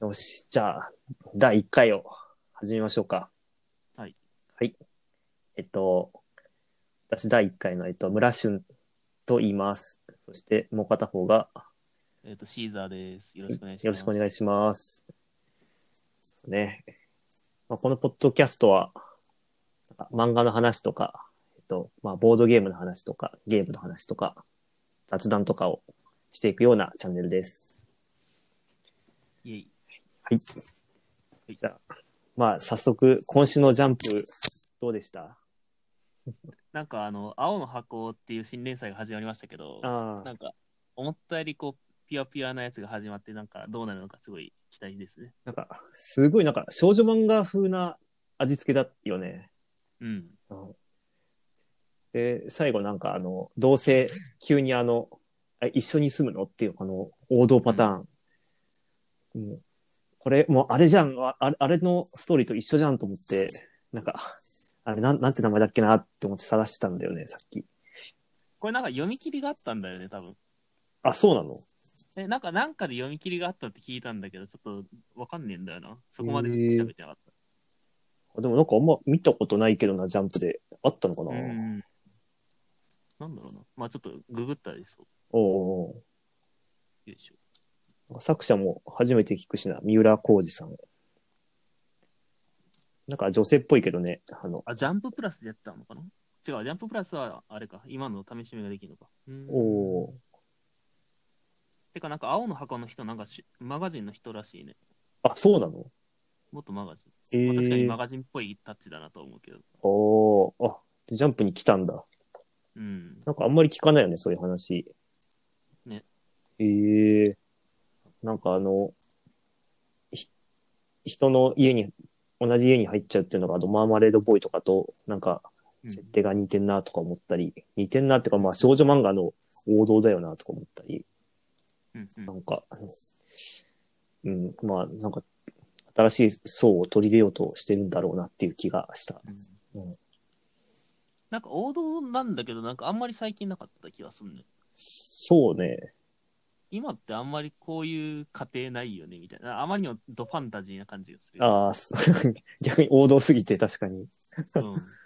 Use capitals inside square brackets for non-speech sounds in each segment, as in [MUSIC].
よし、じゃあ、第1回を始めましょうか。はい。はい。えっと、私第1回の、えっと、村俊と言います。そして、もう片方が、えっ、と、シーザーです。よろしくお願いします。よろしくお願いします。ね。まあ、このポッドキャストは、漫画の話とか、えっと、まあ、ボードゲームの話とか、ゲームの話とか、雑談とかをしていくようなチャンネルです。イェイ。はい。じゃあ、まあ、早速、今週のジャンプ、どうでした？なんかあの、青の箱っていう新連載が始まりましたけど、あなんか、思ったよりこう、ピュアピュアなやつが始まって、なんかどうなるのかすごい期待ですね。なんか、すごいなんか、少女漫画風な味付けだよね。うん。うんで、最後なんかあの、どうせ急にあの、あ一緒に住むの？っていうあの、王道パターン。もうこれ、もうあれじゃん、ああれあれのストーリーと一緒じゃんと思って、なんか、あれなん、なんて名前だっけなって思って探してたんだよね、さっき。これなんか読み切りがあったんだよね、多分。あ、そうなの？え、なんか、なんかで読み切りがあったって聞いたんだけど、ちょっとわかんねえんだよな。そこまで調べてなかっでもなんかあんま見たことないけどな、ジャンプで。あったのかな、た。うん。なんだろうな。まあちょっとググったらです。おうおうよいしょ。作者も初めて聞くしな、三浦浩二さん。なんか女性っぽいけどね、あの、あ、ジャンププラスでやったのかな？違う、ジャンププラスはあれか。今の試し目ができるのか。うんおおてか、なんか青の箱の人、なんかしマガジンの人らしいね。あ、そうなの？元マガジン。えまあ確かにーマ、ガジンっぽいタッチだなと思うけど。おおあ、ジャンプに来たんだ。うん。なんかあんまり聞かないよね、そういう話。ね。ええなんかあの、ひ人の家に、同じ家に入っちゃうっていうのが、あの、マーマレードボーイとかと、なんか、うん設定が似てんなとか思ったり、似てんなっていうか、まあ、少女漫画の王道だよなとか思ったり、うんうんなんか、うん、まあ、なんか、新しい層を取り入れようとしてるんだろうなっていう気がした。うんうんなんか王道なんだけど、なんかあんまり最近なかった気がすんね。そうね。今ってあんまりこういう家庭ないよね、みたいな。あまりにもドファンタジーな感じがする。ああ、す [LAUGHS] 逆に王道すぎて確かに。うん [LAUGHS]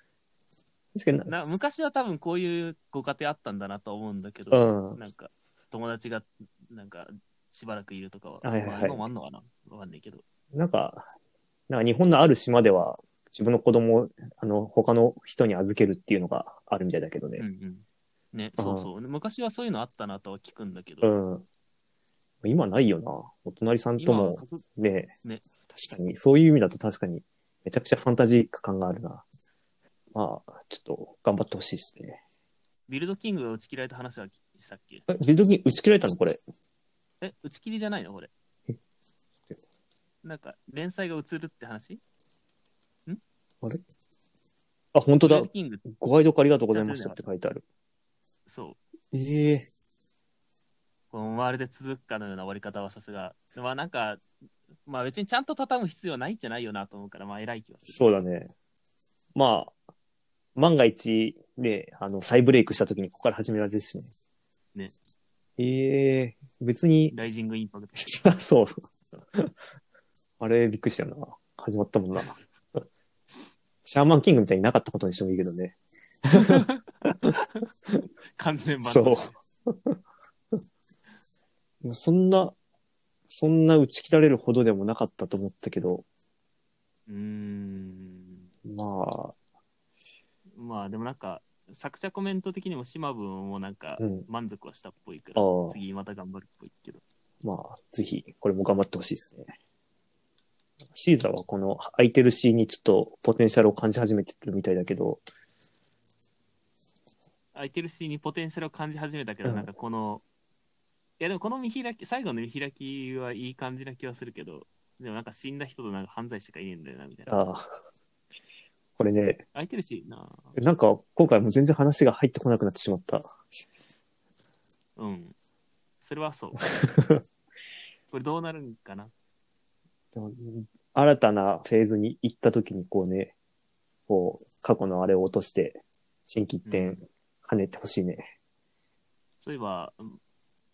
確かにな、な昔は多分こういうご家庭あったんだなと思うんだけど、うん。なんか友達がなんかしばらくいるとかは、はいはいはいまあ今もあんのかな？わかんないけど。なんか、なんか日本のある島では、自分の子供を、あの、他の人に預けるっていうのがあるみたいだけどね。うんうん。ね、そうそう。昔はそういうのあったなとは聞くんだけうど、ん。今ないよな。お隣さんともね、ね確かに、そういう意味だと確かに、めちゃくちゃファンタジー感があるな。まあ、ちょっと頑張ってほしいですね。ビルドキングが打ち切られた話はしたっけ？え、ビルドキン打ち切られたの？これ。え、打ち切りじゃないの？これえ。なんか、連載が移るって話？あれ？あ、本当だご愛読ありがとうございましたって書いてある。そう。ええこのまるで続くかのような終わり方はさすが。まあなんか、まあ別にちゃんと畳む必要ないんじゃないよなと思うから、まあ偉い気はする。そうだね。まあ、万が一で、あの、再ブレイクした時にここから始められるしね。ね。ええ別に、ライジングインパクト。[LAUGHS] そう。[LAUGHS] あれ、びっくりしたよな。始まったもんな。[LAUGHS] シャーマンキングみたいになかったことにしてもいいけどね。完全版そう。そんな、そんな打ち切られるほどでもなかったと思ったけど、うーん。まあ、まあでもなんか、作者コメント的にも島分もなんかうん満足はしたっぽいから、ああ次また頑張るっぽいけど。まあ、ぜひ、これも頑張ってほしいですね。シーザーはこの空いてるシーンにちょっとポテンシャルを感じ始めてるみたいだけど、空いてるシーンにポテンシャルを感じ始めたけど、うんなんかこの、いやでもこの見開き、最後の見開きはいい感じな気はするけど、でもなんか死んだ人となんか犯罪者がいねえんだよな、みたいな。ああ、これね、空いてるしな。なんか今回もう全然話が入ってこなくなってしまった。うん。それはそう。[LAUGHS] これどうなるんかなでも新たなフェーズに行った時にこうね、こう、過去のあれを落として、新規一点うん跳ねてほしいね。そういえば、うん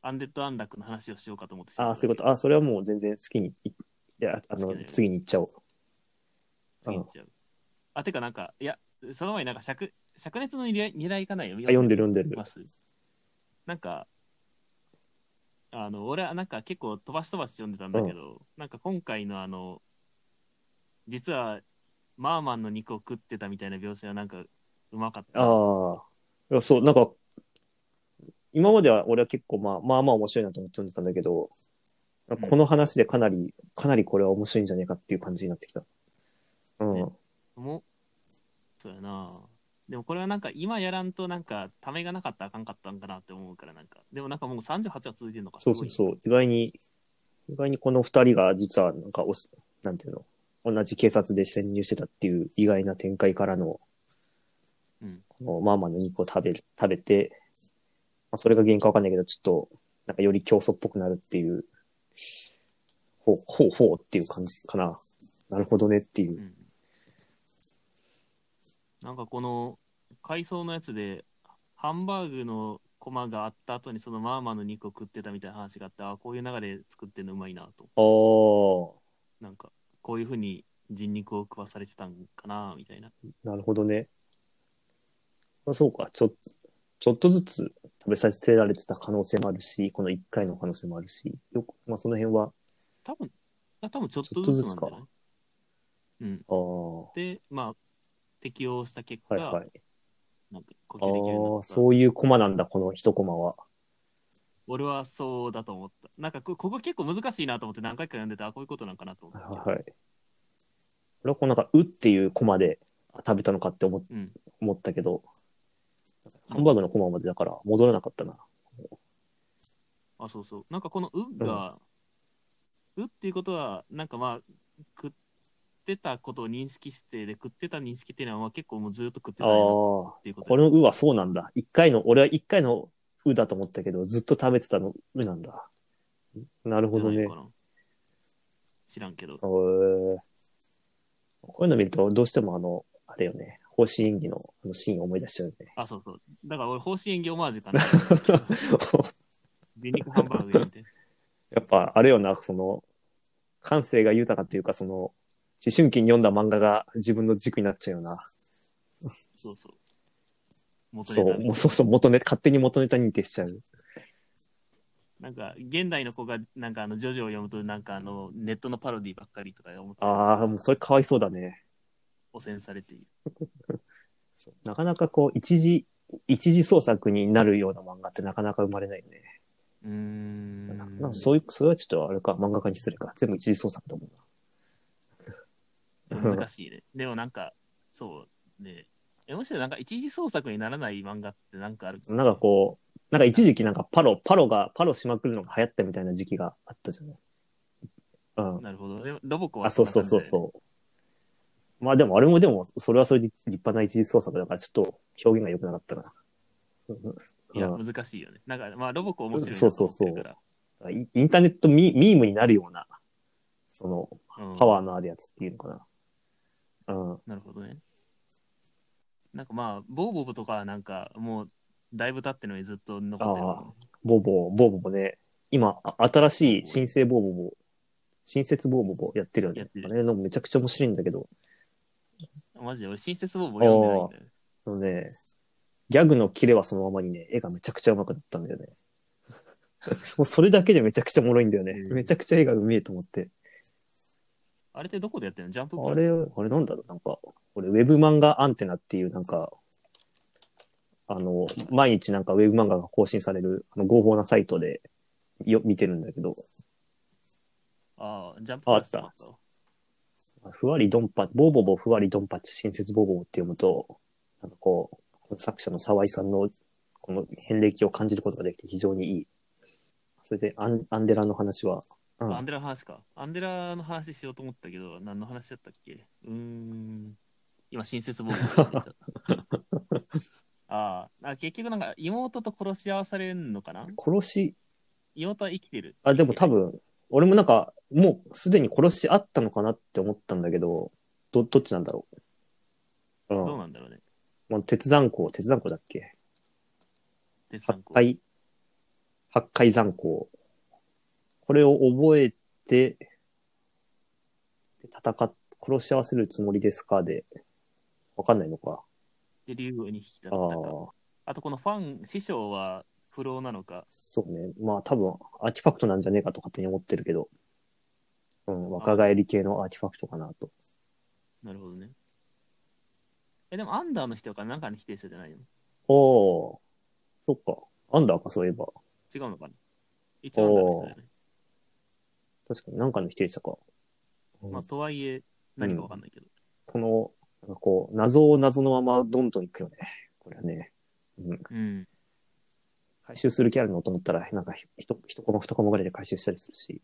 アンデッド・アンラックの話をしようかと思ってしああ、そういうこと。ああ、それはもう全然好きにいいや、あの次に行っちゃおう。次行っちゃう。あ、てかなんか、いや、その前になんか灼、灼熱の狙い狙いかないよ。あ、読んでる読んでる。なんか、あの、俺はなんか結構飛ばし飛ばし読んでたんだけど、なんか今回のあの、実は、マーマンの肉を食ってたみたいな描写はなんか、うまかった。ああ。そう、なんか、今までは俺は結構まあ、まあまあ面白いなと思って読んでたんだけど、この話でかなり、かなりこれは面白いんじゃねえかっていう感じになってきた。うん。ねもう、そうやなでもこれはなんか今やらんとなんかためがなかったらあかんかったんかなって思うからなんか。でもなんかもう38は続いてるのかそうそうそう。意外に、意外にこの二人が実はなんかおす、なんていうの、同じ警察で潜入してたっていう意外な展開からの、うんこのマーマンの肉を食べる、食べて、まあ、それが原因かわかんないけど、ちょっと、なんかより競争っぽくなるっていう、ほう、ほうほうっていう感じかな。なるほどねっていうう。ん。なんかこの海藻のやつでハンバーグのコマがあった後にそのマーマンの肉を食ってたみたいな話があって、あこういう流れで作ってんのうまいなと。ああ、なんかこういうふうに人肉を食わされてたんかなみたいな。なるほどね。まあ、そうか、ちょ、ちょっとずつ食べさせられてた可能性もあるし、この一回の可能性もあるし、よく、まあその辺は、多分、あ多分ちょっとずつなんじゃない？うん。ああ、で、まあ、適応した結果、はいはい。なんか呼あ吸できるあ、った。そういうコマなんだ、この一コマは。俺はそうだと思った。なんかこここ結構難しいなと思って何回か読んでて、あ、こういうことなんかなと思って。はい。俺はこうなんか、うっていうコマであ食べたのかって思っうん。思ったけど、ハンバーグのコマまでだから戻らなかったな。あ、そうそう。なんかこのうが、うっていうことは、なんかまあ、食ってたことを認識して、で、食ってた認識っていうのは、まあ結構もうずっと食ってああ、たっていうことのうはそうなんだ。一回の、俺は一回のうだと思ったけど、ずっと食べてたのうなんだ。なるほどね知らんけど。えーこういうの見ると、どうしてもあの、あれよね、方針演技のあのシーンを思い出しちゃうよね。あ、そうそう。だから俺、方針演技オマージュかな。[LAUGHS] ハンバーグやって。やっぱ、あれよな、その、感性が豊かというか、その、思春期に読んだ漫画が自分の軸になっちゃうよな。そうそう。元そう、ネタねもうそうそう、元ネタ、勝手に元ネタ認定しちゃう。なんか、現代の子が、なんかあの、ジョジョを読むと、なんかあの、ネットのパロディばっかりとか思ってああ、もうそれかわいそうだね。汚染されている。[LAUGHS] なかなかこう、一時、一時創作になるような漫画ってなかなか生まれないよね。うーん。そういう、それはちょっとあれか、漫画家に失礼か。全部一時創作だもんな。[LAUGHS] 難しいね。でもなんか、そうね。えむしろなんか一時創作にならない漫画ってなんかあるなんかこう、なんか一時期なんかパロ、パロが、パロしまくるのが流行ったみたいな時期があったじゃない？うん。なるほど。でもロボコはあ、そうそうそうそう。まあでもあれもでも、それはそれで立派な一時創作だからちょっと表現が良くなかったな。う [LAUGHS] んいや、うん難しいよね。なんか、まあ、ロボコ面白いなそうそうそうイインターネットミミームになるような、その、パワーのあるやつっていうのかな。うん。なるほどね。なんかまあ、ボーボボとかはなんか、もう、だいぶ経ってるのにずっと残ってるもんね。ボーボー、ボーボーボね、今、あ新しい新生ボーボーボ、新設ボーボーボやってるよねあれのめちゃくちゃ面白いんだけど、マジで俺、新設ボーボー読んでないんだよ。あのね、ギャグのキレはそのままにね、絵がめちゃくちゃ上手くなったんだよね。[LAUGHS] もうそれだけでめちゃくちゃおもろいんだよね。うん。めちゃくちゃ絵がうめえと思って。あれってどこでやってるの？ジャンププあれ、ラス？あれなんだろう？なんか、俺、ウェブ漫画アンテナっていうなんか、あの、毎日なんかウェブ漫画が更新される、あの、合法なサイトでよ見てるんだけど、ああ、ジャンププラスああふわりどんぱ、ボーボボふわりどんぱち新設ボーボボって読むと、なんかこう、作者の沢井さんのこの遍歴を感じることができて非常にいい。それでアン、アンデラの話は、うんアンデラの話か。アンデラの話しようと思ったけど、何の話だったっけ？うーん。今、新設ボ [LAUGHS] ードああ、あ結局なんか妹と殺し合わされんのかな？殺し、妹は生きてる。あ、でも多。分、俺もなんか、もうすでに殺しあったのかなって思ったんだけど、ど、どっちなんだろう。うん。どうなんだろうね。まあ、鉄山鉱、鉄山鉱だっけ？八鉄山鉱。海、八海山鉱。これを覚えて、戦っ、殺し合わせるつもりですか？で、わかんないのか。で、竜に引き立あったか。あ、あとこのファン、師匠は不老なのか。そうね。まあ多分、アーティファクトなんじゃねえかと勝手に思ってるけど、うん、若返り系のアーティファクトかなと。なるほどね。え、でもアンダーの人かなんかに否定するじゃないの？おー、そっか。アンダーか、そういえば。違うのかな？一応アンダーの人だよね。確かに何かの否定者か。うんまあ、とはいえ、何かわかんないけど。この、なんかこう、謎を謎のままどんどんいくよね。これはね。うん。うん。回収する気あるのと思ったら、なんかひ、一一コマ二コマぐらいで回収したりするし、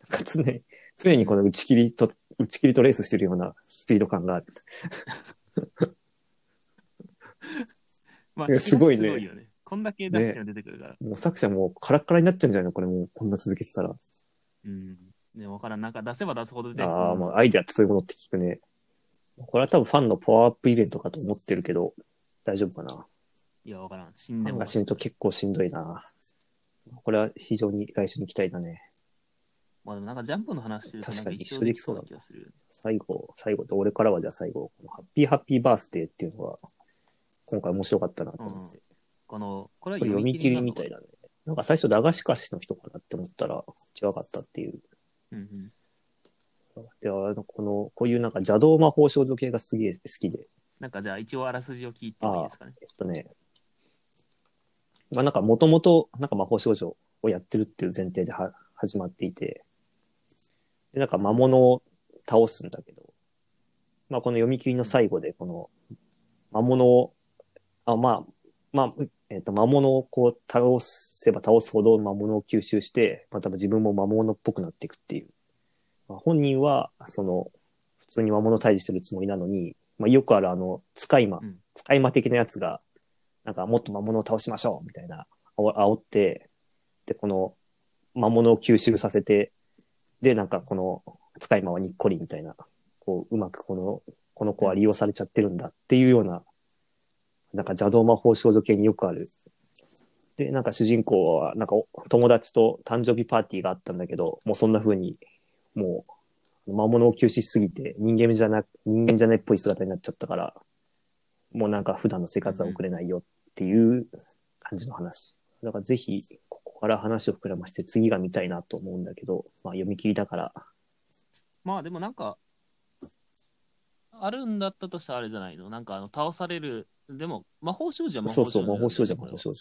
なんか常に、常にこの打ち切りと、打ち切りとレースしてるようなスピード感がある。[LAUGHS] まいやすごいねすごいよね。こんだけ出しても出てくるから。もう作者もうカラッカラになっちゃうんじゃないの？これもうこんな続けてたら。うん。ね、わからん。なんか出せば出すほど出てくる。ああ、まあアイデアってそういうものって聞くね。これは多分ファンのパワーアップイベントかと思ってるけど、大丈夫かな？いや、わからん。死んでもファンが。死ぬと結構しんどいな。これは非常に来週に期待だね。まあでもなんかジャンプの話してるとなん確かに一生できそうな気がする。最後、最後で、俺からはじゃあ最後、このハッピーハッピーバースデーっていうのが、今回面白かったなと思って。この、これはこれ読み切りみたいなだね。なんか最初、駄菓子菓子の人かなって思ったら違かったっていう。の。うんうん。で、あの、この、こういうなんか邪道魔法少女系がすげえ好きで。なんかじゃあ一応あらすじを聞いてもいいですかね。えっとね、まあなんかもともとなんか魔法少女をやってるっていう前提では始まっていて、で、なんか魔物を倒すんだけど、まあこの読み切りの最後でこの魔物を、あ、まあ、まあ、えっ、と、魔物をこう倒せば倒すほど魔物を吸収して、まあ多分自分も魔物っぽくなっていくっていう。まあ、本人は、その、普通に魔物退治してるつもりなのに、まあよくあるあの、使い魔、うん。使い魔的なやつが、なんかもっと魔物を倒しましょうみたいな、あお煽って、で、この魔物を吸収させて、で、なんかこの使い魔はにっこりみたいな、こう、うまくこの、この子は利用されちゃってるんだっていうような、なんか邪道魔法少女系によくある。で、なんか主人公は、なんか友達と誕生日パーティーがあったんだけど、もうそんな風に、もう、魔物を吸収しすぎて、人間じゃな、人間じゃないっぽい姿になっちゃったから、もうなんか普段の生活は送れないよっていう感じの話。だからぜひ、ここから話を膨らまして次が見たいなと思うんだけど、まあ読み切りだから、まあでもなんか、あるんだったとしたらあれじゃないの？なんかあの倒される、でも魔法少女は魔そうそう、法少女だよね。魔法少女、魔法少女。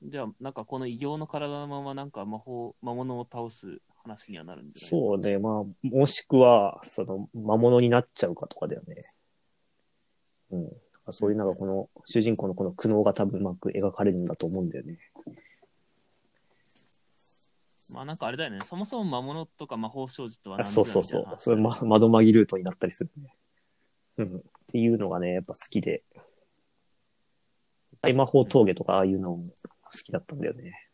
じゃあなんかこの異形の体のままなんか魔法、魔物を倒す話にはなるんじゃない？そうね、まあ、もしくは、その、魔物になっちゃうかとかだよね。うん。そういうなんかこの、主人公のこの苦悩が多分うまく描かれるんだと思うんだよね。まあなんかあれだよね。そもそも魔物とか魔法少女とはそうそうそうそれ、ま、窓マギルートになったりするね。うん。っていうのがね、やっぱ好きで。大魔法峠とかああいうのも好きだったんだよね。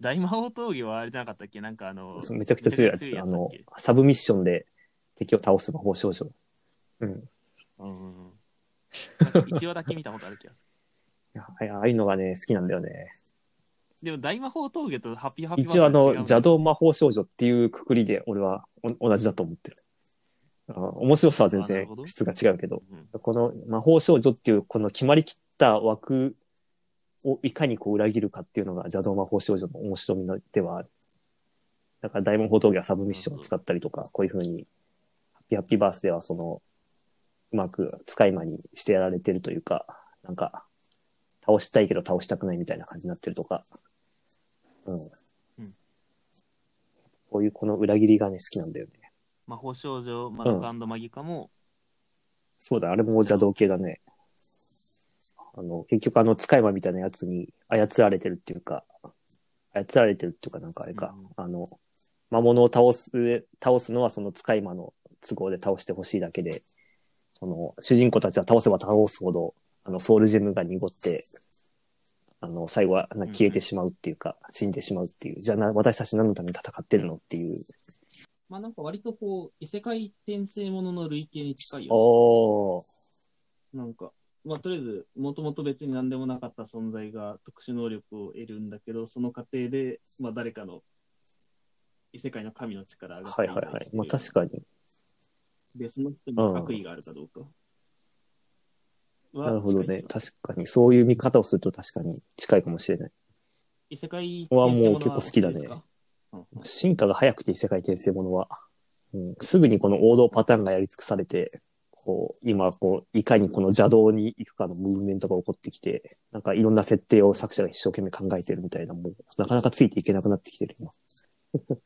大魔法峠はあれじゃなかったっけ？なんかあの、めちゃくちゃ強いやつ。やつだっけ、サブミッションで敵を倒す魔法少女。うん。いうんうんうん。なんか一話だけ見たことある気がすやああいうのがね、好きなんだよね。る。でも大魔法峠とハッピーハッピー一応あの、邪道魔法少女っていうくくりで俺はお同じだと思ってる。あ面白さは全然質が違うけど、うんこの魔法少女っていうこの決まりきった枠をいかにこう裏切るかっていうのが邪道魔法少女の面白みのではある。だから大魔法峠はサブミッションを使ったりとか、こういう風に、ハッピーハッピーバースではその、うまく使い魔にしてやられてるというか、なんか、倒したいけど倒したくないみたいな感じになってるとか、うん。うん。こういうこの裏切りがね、好きなんだよね。魔法少女、マドカマギカも、そうだ、あれも邪道系だね。あの、結局あの、使い魔みたいなやつに操られてるっていうか、操られてるっていうかなんかあれか、うん。あの、魔物を倒す、倒すのはその使い魔の都合で倒してほしいだけで、その、主人公たちは倒せば倒すほど、あの、ソウルジェムが濁って、あの、最後はな消えてしまうっていうか、死んでしまうっていう、じゃあな、私たち何のために戦ってるのっていう。まあなんか割とこう、異世界転生ものの類型に近いよ、おー、なんか、まあとりあえず、もともと別に何でもなかった存在が特殊能力を得るんだけど、その過程で、まあ誰かの異世界の神の力がはいはいはい。まあ確かに。の人に悪意があるかどうか。はなるほどね。確かに、そういう見方をすると確かに近いかもしれない。る異世界はもう結構好きだね。進化が早くて異世界転生ものは、うん、すぐにこの王道パターンがやり尽くされて、こう、今、こう、いかにこの邪道に行くかのムーブメントが起こってきて、なんかいろんな設定を作者が一生懸命考えてるみたいな、もう、なかなかついていけなくなってきてる今。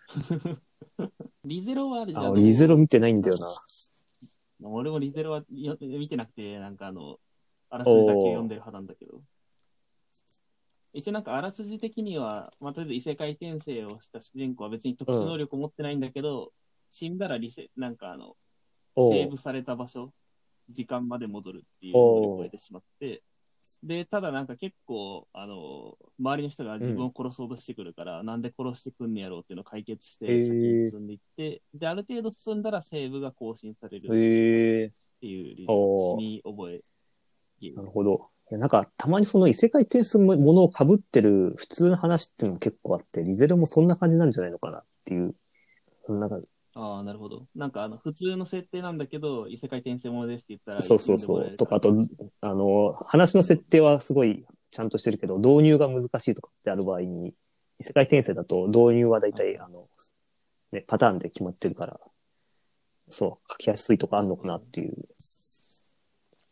[LAUGHS] リゼロはあるじゃあ、ん。リゼロ見てないんだよな。俺もリゼロはよ見てなくて、なんかあの、あらすじだけ読んでる派なんだけど。一応なんかあらすじ的には、まあ、とりあえず異世界転生をした主人公は別に特殊能力を持ってないんだけど、死んだらリセ、なんかあの、おうセーブされた場所、時間まで戻るっていう能力を得てしまって、で、ただなんか結構、あの、周りの人が自分を殺そうとしてくるから、なんで殺してくんねやろうっていうのを解決しへて、ー先に進んでいって、で、ある程度進んだらセーブが更新されるっていう理由死に覚えゲーム。なるほど。なんか、たまにその異世界転生ものを被ってる普通の話っていうのも結構あって、リゼロもそんな感じなんじゃないのかなっていう。なんか、ああ、なるほど。なんかあの、普通の設定なんだけど、異世界転生ものですって言ったら、そうそうそう読んでもらえるとかあとあの、話の設定はすごいちゃんとしてるけど、導入が難しいとかってある場合に、異世界転生だと導入は大体、あの、ね、パターンで決まってるから、そう、書きやすいとかあんのかなっていう。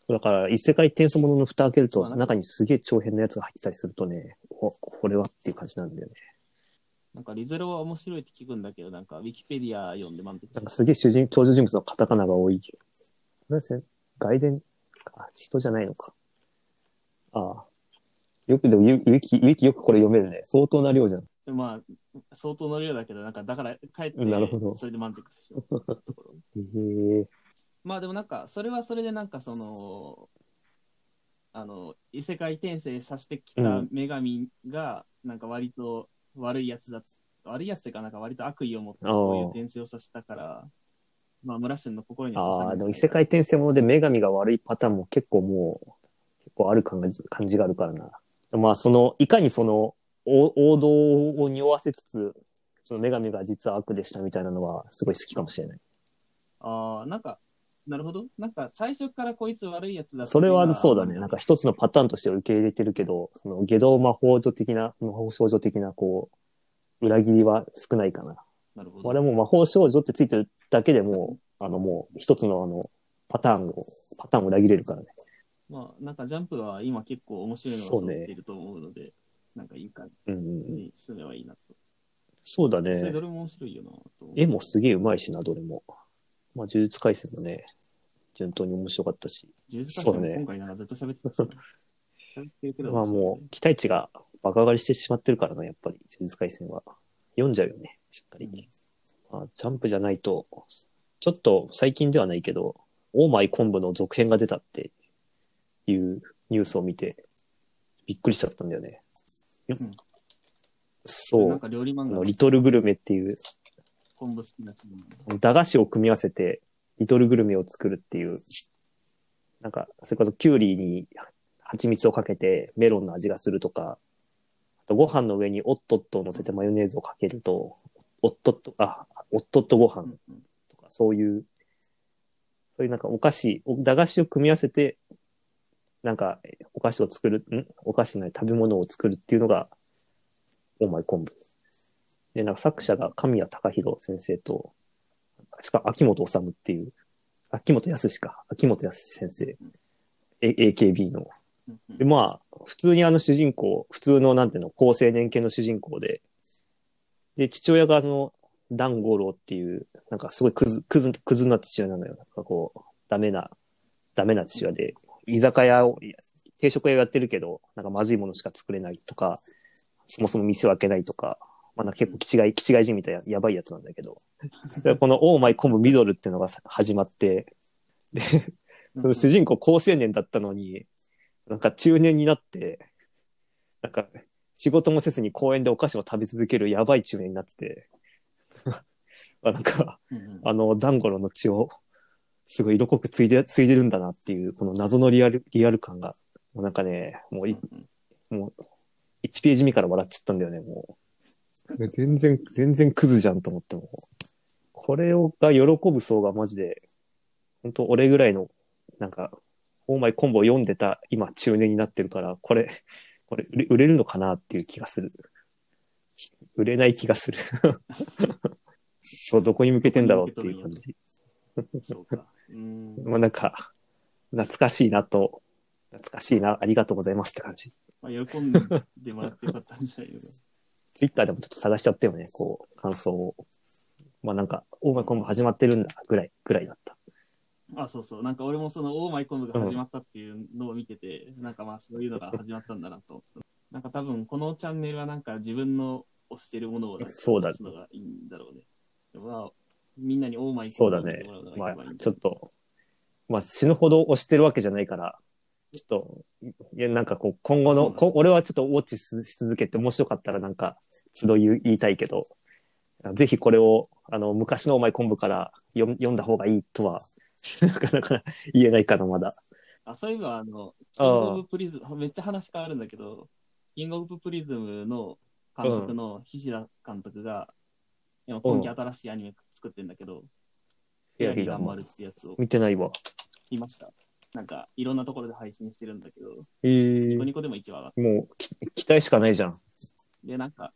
だから、異世界転生ものの蓋開けると中にすげえ長編のやつが入ってたりするとね、お、これはっていう感じなんだよね。なんかリゼロは面白いって聞くんだけど、なんかウィキペディア読んで満足なんかしすげえ主人、登場人物のカタカナが多い。なんですね。外伝か、人じゃないのか。ああ。よく、でも、ウィキ、ウィキよくこれ読めるね。相当な量じゃん。た。まあ、相当の量だけど、なんかだから帰ってなるほど、それで満足しようところ。[LAUGHS] へえ。まあでもなんか、それはそれでなんかその、あの、異世界転生させてきたうん女神が、なんか割と悪いやつだ悪いやつっていうか、なんか割と悪意を持ってそういう転生をさせたから、まあ、村氏の心には刺さああ、でも異世界転生もので女神が悪いパターンも結構もう、結構ある感じ感じがあるからな。まあ、その、いかにその、お王道を匂わせつつ、その女神が実は悪でしたみたいなのは、すごい好きかもしれない。ああ、なんか、なるほど。なんか最初からこいつ悪いやつだそれはそうだね。なんか一つのパターンとして受け入れてるけど、その、下道魔法女的な、魔法少女的な、こう、裏切りは少ないかな。なるほど。俺も魔法少女ってついてるだけでもう、あのもう、一つのあの、パターンを、パターンを裏切れるからね。まあ、なんかジャンプは今結構面白いのがそうね揃っていると思うので、なんかいい感うんうんうん。じに進めばいいなと。そうだねど。れも面白いよな。絵もすげえ上手いしな、どれも。まあ、呪術廻戦もね、順当に面白かったし。そうね今回ならずっと喋ってたしな。[LAUGHS] 喋ってるけど。まあもう、期待値がバカ上がりしてしまってるからな、やっぱり、呪術廻戦は。読んじゃうよね、しっかり。うんまあ、ジャンプじゃないと、ちょっと最近ではないけど、オーマイ昆布の続編が出たっていうニュースを見て、びっくりしちゃったんだよね。んそう。なんか料理漫画あの、リトルグルメっていう、昆布好きな人駄菓子を組み合わせて、リトルグルメを作るっていう、なんか、それこそキュウリに蜂蜜をかけてメロンの味がするとか、あとご飯の上にオットットを乗せてマヨネーズをかけると、オットット、あ、オットットご飯とか、そういう、そういうなんかお菓子、お駄菓子を組み合わせて、なんかお菓子を作る、ん？お菓子ない食べ物を作るっていうのが、オーマイ昆布。で、なんか作者が神谷隆弘先生と、しかも秋元治っていう、秋元康か、秋元康先生、A- AKB の。で、まあ、普通にあの主人公、普通のなんていうの、高青年系の主人公で、で、父親がその、ダンゴロウっていう、なんかすごいクズ、クズ、クズな父親なのよ。なんかこう、ダメな、ダメな父親で、居酒屋を、定食屋をやってるけど、なんかまずいものしか作れないとか、そもそも店を開けないとか、まあなんか結構気違い、気違いじみたややばいやつなんだけど、[LAUGHS] でこのオーマイコムミドルっていうのがさ始まって、で、その主人公高青年だったのに、なんか中年になって、なんか仕事もせずに公園でお菓子を食べ続けるやばい中年になってて、[LAUGHS] あなんか、うんうん。あの、ダンゴロの血を、すごい色濃くついで、ついでるんだなっていう、この謎のリアル、リアル感が、もうなんかね、もうい、うんもう、1ページ目から笑っちゃったんだよね、もう。全然、全然クズじゃんと思っても。これをが喜ぶ層がマジで本当俺ぐらいの、なんか、オーマイコンボを読んでた今中年になってるから、これ、これ売れるのかなっていう気がする。売れない気がする。そう、どこに向けてんだろうっていう感じ。そうか。うん。まあなんか、懐かしいなと、懐かしいな、ありがとうございますって感じ。まあ、喜んでもらってよかったんじゃないのか。ツイッターでもちょっと探しちゃったよね、こう、感想を。まあなんか、オーマイコンボ始まってるんだ、ぐらい、ぐらいだった。あ、そうそう。なんか俺もそのオーマイコンボが始まったっていうのを見てて、なんかまあそういうのが始まったんだなと思ってた。なんか多分このチャンネルはなんか自分の推してるものをなんかそうだね出すのがいいんだろうね。でもまあ、みんなにオーマイコそうだねまあちょっと、まあ死ぬほど押してるわけじゃないから、ちょっと、いや、なんかこう、今後の、こ俺はちょっとウォッチしし続けて面白かったらなんか、都度言いたいけど、ぜひこれを、あの、昔のオーマイコンボから読読んだ方がいいとは、[LAUGHS] なかなか言えないかな、まだ。あ、そういえばあの、キングオブプリズム、めっちゃ話変わるんだけど、キングオブプリズムの監督の菱田監督が、今今期新しいアニメ作ってんだけど、フェアリーがまるってやつを見てないわ。見ました。なんか、いろんなところで配信してるんだけど、えニコー、ニコでも1話が。もうき、期待しかないじゃん。で、なんか、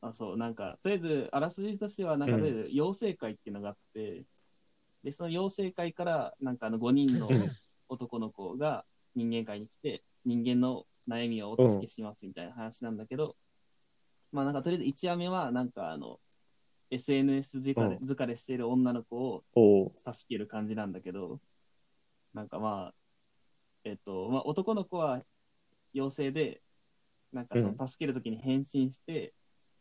あ、そう、なんか、とりあえず、あらすじとしては、なんか、うん。とりあえず、養成会っていうのがあって、で、その養成会から、なんか、あの、5人のうん。男の子が人間界に来て、人間の悩みをお助けしますみたいな話なんだけど、まあ、なんか、とりあえず1話目は、なんか、あの、SNS 疲れ,、うん。疲れしている女の子を助ける感じなんだけど、なんかまあ、えっと、まあ男の子は妖精で、なんかその助けるときに変身して、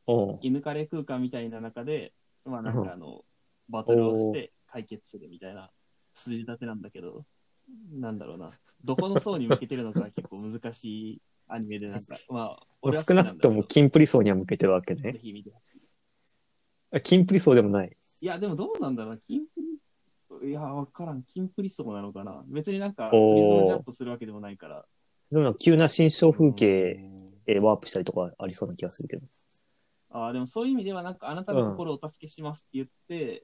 おう。犬カレ空間みたいな中で、まあなんかあの、バトルをして解決するみたいな筋立てなんだけど、なんだろうな、どこの層に向けてるのかが結構難しいアニメで、なんか、まあ、俺は少なくとも、キンプリ層には向けてるわけぜね。ひ見てほしい。あキンプリ層でもない。いや、でもどうなんだろうな、キンプリ、いや、わからん、キンプリ層なのかな。別になんか、プおーリズムジャンプするわけでもないから。その急な新象風景うんへワープしたりとかありそうな気がするけど。ああ、でもそういう意味では、なんか、あなたの心をお助けしますって言って、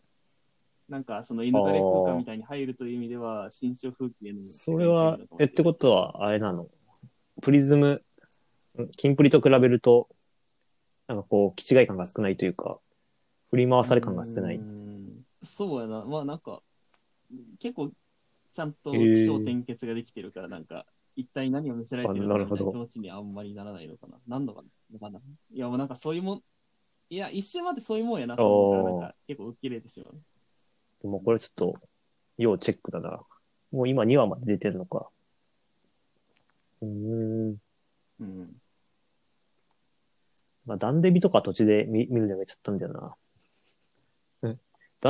なんか、その犬カレ空間みたいに入るという意味では、新象風景の。それは、え、ってことは、あれなの？プリズム、んキンプリと比べると、なんかこう、気違い感が少ないというか、振り回され感が少ない。うんそうやな。まあなんか、結構、ちゃんと気象転結ができてるから、なんか、一体何を見せられてるのかみたいな気持ちにあんまりならないのかな。なんのかないや、もうなんかそういうもん、いや、一瞬までそういうもんやなと思うから、おーなんか結構受け入れてしまう。でもこれちょっと、要チェックだな。もう今2話まで出てるのか。うーん。うん。まあ、ダンデビとか途中で見見るのやめちゃったんだよな。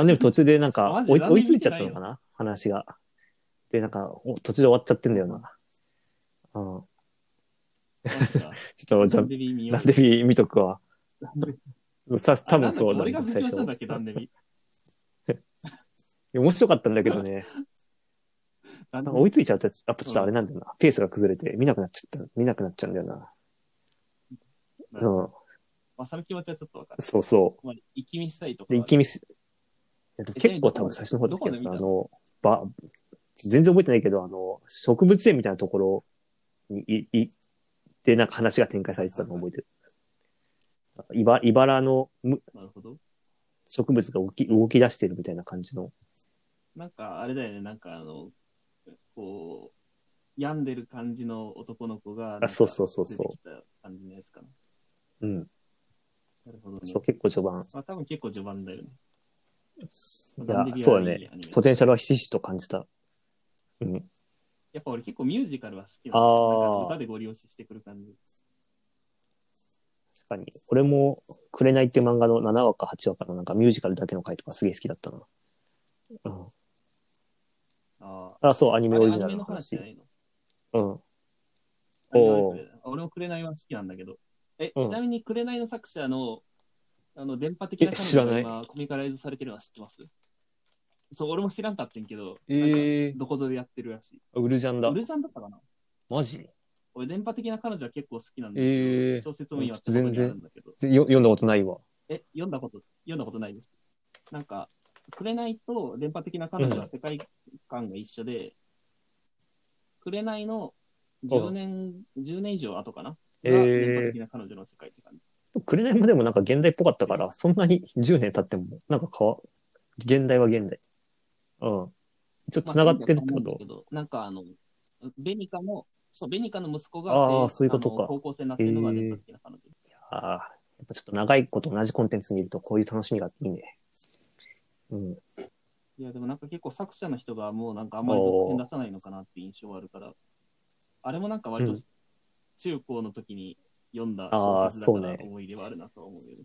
うん。ダンデビ途中でなんか追い追いついちゃったのかな？話が。で、なんかお途中で終わっちゃってんだよな。うん。[LAUGHS] ちょっと、じゃダンデビ見よあ、うダンデビ見とくわ。さ、多分そうあなんだっけ俺が最初ンデ [LAUGHS] 面白かったんだけどね。なんか追いついちゃうと、やっぱちょっとあれなんだよな。ペースが崩れて見なくなっちゃった。見なくなっちゃうんだよな。うん。まあ、その気持ちはちょっとわかる。そうそまあ、一気見したいとかは。一気見す、えっと、え結構多分最初の方だったやつどこで見た？あの、ば、全然覚えてないけど、あの、植物園みたいなところにい、い、で、なんか話が展開されてたのを覚えてる。いば、茨のむなるほど。植物が動き、動き出してるみたいな感じの。なんか、あれだよね、なんかあの、こう、病んでる感じの男の子が、なんかそうそうそうそう感じのやつかな。うん。なるほどね。そう、結構序盤。まあ、多分結構序盤だよね。いやそうだね。ポテンシャルはひしひしと感じた。うん。やっぱ俺結構ミュージカルは好きなあの。ーなんか歌でご利用ししてくる感じ。確かに。俺も、くれないっていう漫画の7話か8話かのなんかミュージカルだけの回とかすげえ好きだったな。うん。ああ。あ、そう、アニアメオリジナルのの話。うん。アニメおーはくれ俺も紅は好きなんだけど。え、うんちなみに紅の作者の、あの、電波的なえ知らないが今コミカライズされてるのは知ってます？そう、俺も知らんかったんけど、えーどこぞでやってるらしい。ウルジャンだウ。ルジャンだったかな？マジ？俺、電波的な彼女は結構好きなんだえけど、ー小説も今ってことにあるんだけど。よ読んだことないわ。え、読んだこと、読んだことないです。なんか、紅と電波的な彼女は世界観が一緒で、紅の10年、10年以上後かな？がえー電波的な彼女の世界って感じ。紅もでもなんか現代っぽかったから、そんなに10年経っても、なんか変わ、現代は現代。うん。一応繋がってるってこと？まあなんかあの、ベニカの、そう、ベニカの息子があーせそういうことか高校生になってるのが電波的な彼女。ああ、やっぱちょっと長いこと同じコンテンツ見るとこういう楽しみがあっていいね。うん。いや、でもなんか結構作者の人がもうなんかあんまり続編出さないのかなって印象はあるから、あれもなんか割とうん中高の時に読んだあ小ー説だからそうね思い出はあるなとは思うよね。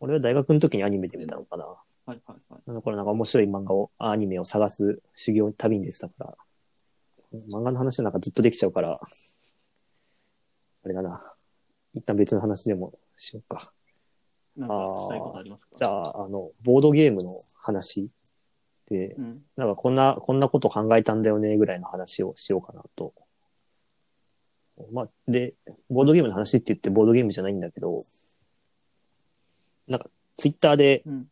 俺は大学の時にアニメで見たのかな。はいはいはい。あの頃なんか面白い漫画を、アニメを探す修行旅に出てたから、漫画の話なんかずっとできちゃうから、あれだな。一旦別の話でもしようか。なんかしたいことありますか？じゃあ、あの、ボードゲームの話で、うん。なんかこんな、こんなこと考えたんだよね、ぐらいの話をしようかなと。まあ、で、ボードゲームの話って言ってボードゲームじゃないんだけど、なんか、ツイッターで、うん。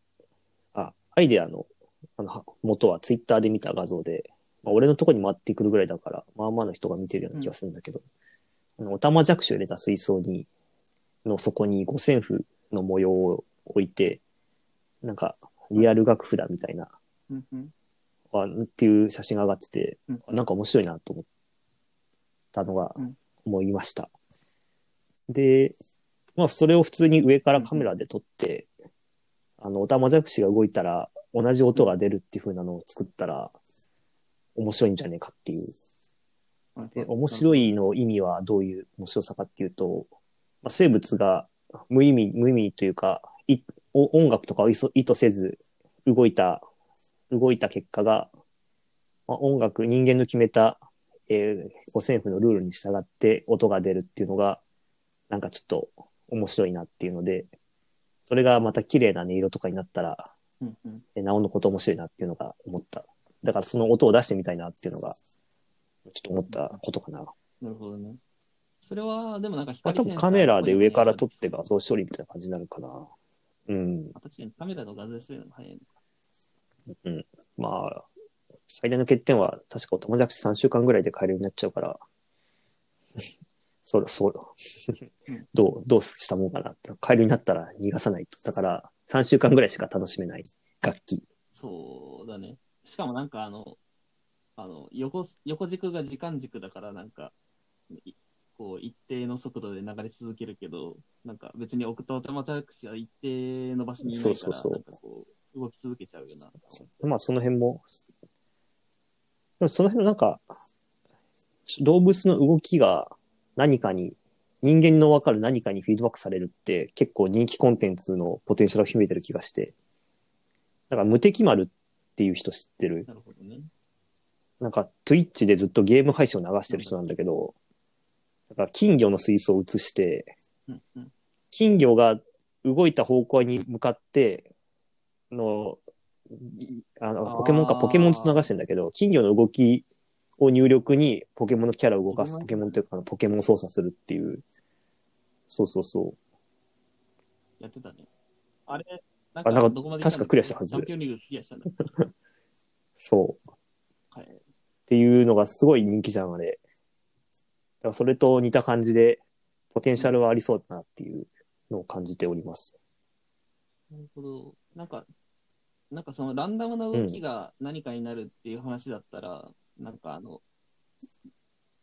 あ、アイデアの、あの、は元はツイッターで見た画像で、まあ、俺のとこに回ってくるぐらいだから、まあまあの人が見てるような気がするんだけど、あの、おたまじゃくしを入れた水槽に、の底に五線譜の模様を置いて、なんか、リアル楽譜だみたいな、うんうん。あっていう写真が上がってて、うん。なんか面白いなと思ったのがうん思いました。で、まあそれを普通に上からカメラで撮って、あの、おたまじゃくしが動いたら同じ音が出るっていう風なのを作ったら面白いんじゃねえかっていう。はいで、面白いの意味はどういう面白さかっていうと、まあ、生物が無意味、無意味というか、いお音楽とかを意図意図せず動いた、動いた結果が、まあ、音楽、人間の決めた、えー、五線譜のルールに従って音が出るっていうのが、なんかちょっと面白いなっていうので、それがまた綺麗な音色とかになったら、うんうんえなおのこと面白いなっていうのが思った。だからその音を出してみたいなっていうのが、ちょっと思ったことかな。なるほどね。それは、でもなんかまあ、光センサー多分カメラで上から撮って画像処理みたいな感じになるかな。うん。あ確かにカメラの画像するのが早いのか。まあ、最大の欠点は確かおたまじゃくし3週間ぐらいで買えるようになっちゃうから、[LAUGHS] そう、そううん、どう、どうしたもんかなって。買えるになったら逃がさないと。だから、3週間ぐらいしか楽しめない楽器。そうだね。しかもなんかあの、あの横横軸が時間軸だからなんか、いこう一定の速度で流れ続けるけど、なんか別に奥とたまたくしは一定の場所にいないから、そうそうそうなんかこう動き続けちゃうよな。まあ、その辺も、でもその辺のなんか、動物の動きが何かに、人間のわかる何かにフィードバックされるって結構人気コンテンツのポテンシャルを秘めてる気がして。だから無敵丸っていう人知ってるなるほどね。なんか Twitch でずっとゲーム配信を流してる人なんだけど、だから金魚の水槽を映して。金魚が動いた方向に向かって、の、いあの、ポケモンか、ポケモンつながしてんだけど、金魚の動きを入力にポケモンのキャラを動かす、ポポケモンというか、ポケモンを操作するっていう。そうそうそう。やってたね。あれ、なんあなんか確かクリアしたはずそう。はい。っていうのがすごい人気じゃん、あれ。だからそれと似た感じで、ポテンシャルはありそうだなっていうのを感じております。なるほど。なんか、なんかそのランダムな動きが何かになるっていう話だったら、なんかあの、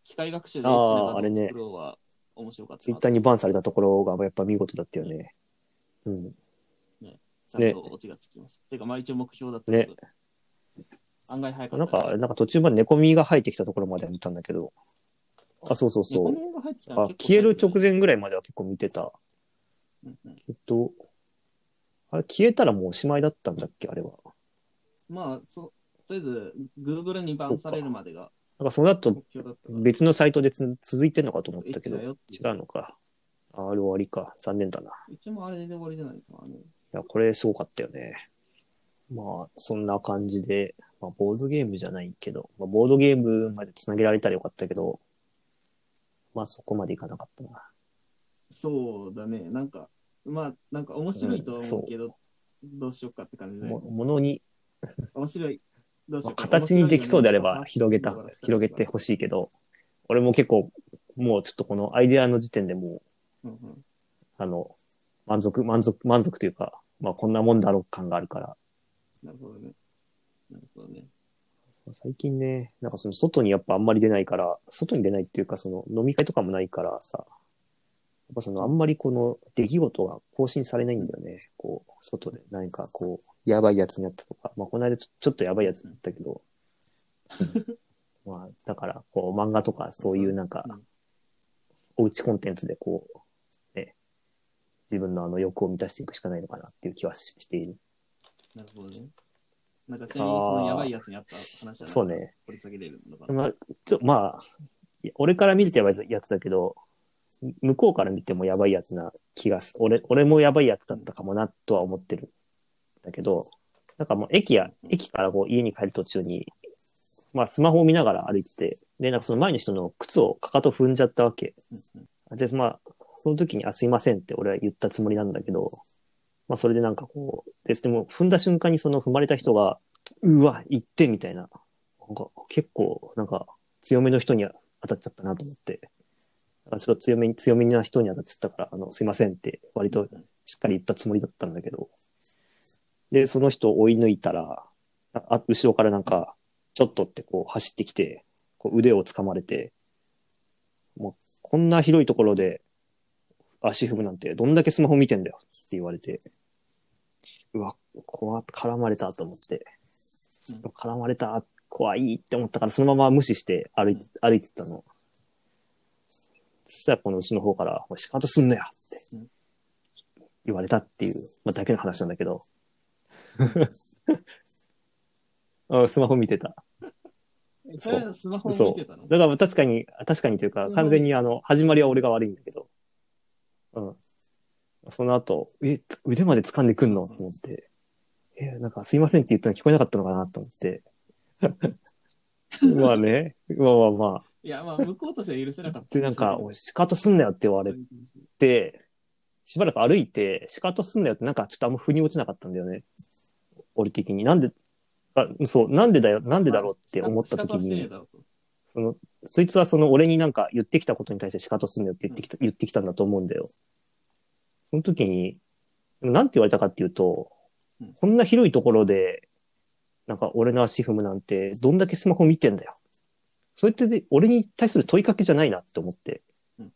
機械学習でエッチな画像をあーあれね作ろうは面白かったな。ツイッターにバンされたところがやっぱ見事だったよね。うん。ちゃんとオチがつきます。てか、まあ一応目標だったけど、案外早かった、なんか、なんか途中まで猫耳が生えてきたところまでは見たんだけど。あ、そうそうそう。猫耳が入ってきたのあ消える直前ぐらいまでは結構見てた。うんうんえっと、あれ消えたらもうおしまいだったんだっけ？あれは。まあ、そうとりあえず、Google にバンされるまでがなんかその後。別のサイトでつ続いてんのかと思ったけど、違ううのか。ああれ終わりか。残念だな。一応もあれで終わりじゃないかな。ね、いや、これすごかったよね。まあ、そんな感じで、まあ、ボードゲームじゃないけど、まあ、ボードゲームまで繋げられたらよかったけど、まあそこまでいかなかったな。そうだね。なんか、まあ、なんか面白いとは思うけど、どうしようかって感じで。もものに、面白い。どうしまあようか形にできそうであれば広げた広げてほしいけど、俺も結構、もうちょっとこのアイデアの時点でもう、うんうんあの、満足、満足、満足というか、まあこんなもんだろう感があるから、なるほどね。なるほどね。最近ね、なんかその外にやっぱあんまり出ないから、外に出ないっていうかその飲み会とかもないからさ、やっぱそのあんまりこの出来事が更新されないんだよね。こう、外で何かこう、やばいやつになったとか、まあこの間ちょちょっとやばいやつだったけど、[LAUGHS] うんまあだからこう漫画とかそういうなんかうん、おうちコンテンツでこう、ね、自分のあの欲を満たしていくしかないのかなっていう気はししている。なるほどね。なんかちなみにそのやばいやつにあった話はそうね。掘り下げれるのかな。まあ、ちょ、まあ、俺から見ててやばいやつだけど、向こうから見てもやばいやつな気がする俺、俺もやばいやつだったかもなとは思ってる。だけど、なんかもう駅や、駅からこう家に帰る途中に、まあスマホを見ながら歩いてて、で、なんかその前の人の靴をかかと踏んじゃったわけ。で、まあ、その時に、あ、すいませんって俺は言ったつもりなんだけど、まあそれでなんかこう、で、でも踏んだ瞬間にその踏まれた人が、うわ、行ってみたいな。なんか結構、なんか強めの人に当たっちゃったなと思って。ちょっと強めに、強めな人に当たっちゃったから、あの、すいませんって割としっかり言ったつもりだったんだけど。で、その人を追い抜いたら、あ、後ろからなんか、ちょっとってこう走ってきて、こう腕を掴まれて、もうこんな広いところで足踏むなんてどんだけスマホ見てんだよって言われて、うわ、怖っ絡まれたと思って、うん絡まれた、怖いって思ったからそのまま無視して歩いて、歩いてたの。そしたらこのうちの方から、もう仕方すんなよってうん言われたっていう、まあ、だけの話なんだけど。[LAUGHS] あスマホ見てた。それはスマホを見てたの？だから確かに、確かにというか、完全にあの、始まりは俺が悪いんだけど。うん。その後、え、腕まで掴んでくんの？と思って。え、なんかすいませんって言ったの聞こえなかったのかなと思って。[LAUGHS] まあね。まあまあまあ。いや、まあ、向こうとしては許せなかった。で、なんか、おい仕方すんなよって言われて、しばらく歩いて、仕方すんなよってなんかちょっとあんま腑に落ちなかったんだよね。俺的に。なんで、あそう、なんでだよ、なんでだろうって思った時に、その、そいつはその俺になんか言ってきたことに対して仕方すんなよって言ってきた、言ってきたんだと思うんだよ。その時に、なんて言われたかっていうとうん、こんな広いところで、なんか俺の足踏むなんて、どんだけスマホ見てんだよ。それってで、俺に対する問いかけじゃないなって思って。うん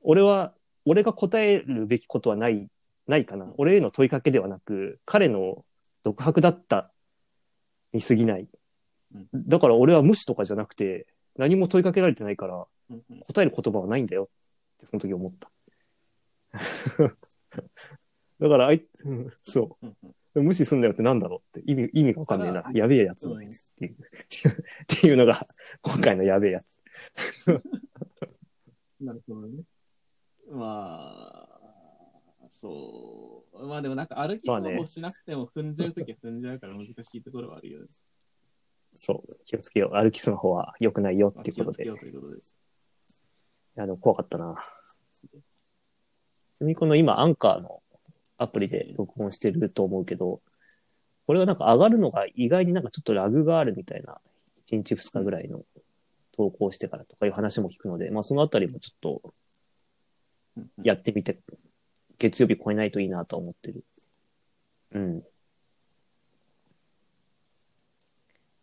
俺は、俺が答えるべきことはない、ないかな。俺への問いかけではなく、彼の独白だったに過ぎない。うんだから俺は無視とかじゃなくて、何も問いかけられてないから、答える言葉はないんだよってその時思った。[LAUGHS] だからあい、うんそう。無視すんだよってなんだろうって意味、意味がわかんねえな。やべえやつだっていう。[LAUGHS] っていうのが、今回のやべえやつ。[LAUGHS] なるほどね。まあ、そう。まあでもなんか歩きスマホしなくても踏んじゃうときは踏んじゃうから難しいところはあるよね。そう。気をつけよう。歩きスマホは良くないよまあっていうことで。い気をつけようということで。や、でも怖かったな。ちなみにこの今、アンカーのアプリで録音してると思うけど、これがなんか上がるのが意外になんかちょっとラグがあるみたいな、1日2日ぐらいの投稿してからとかいう話も聞くので、まあそのあたりもちょっとやってみて、月曜日超えないといいなと思ってる。うん。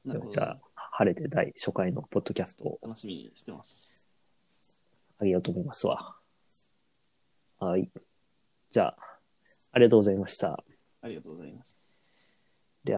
なるほどじゃあ、晴れて第初回のポッドキャストを楽しみにしてます。あげようと思いますわ。はい。じゃあ、ありがとうございました。ありがとうございました。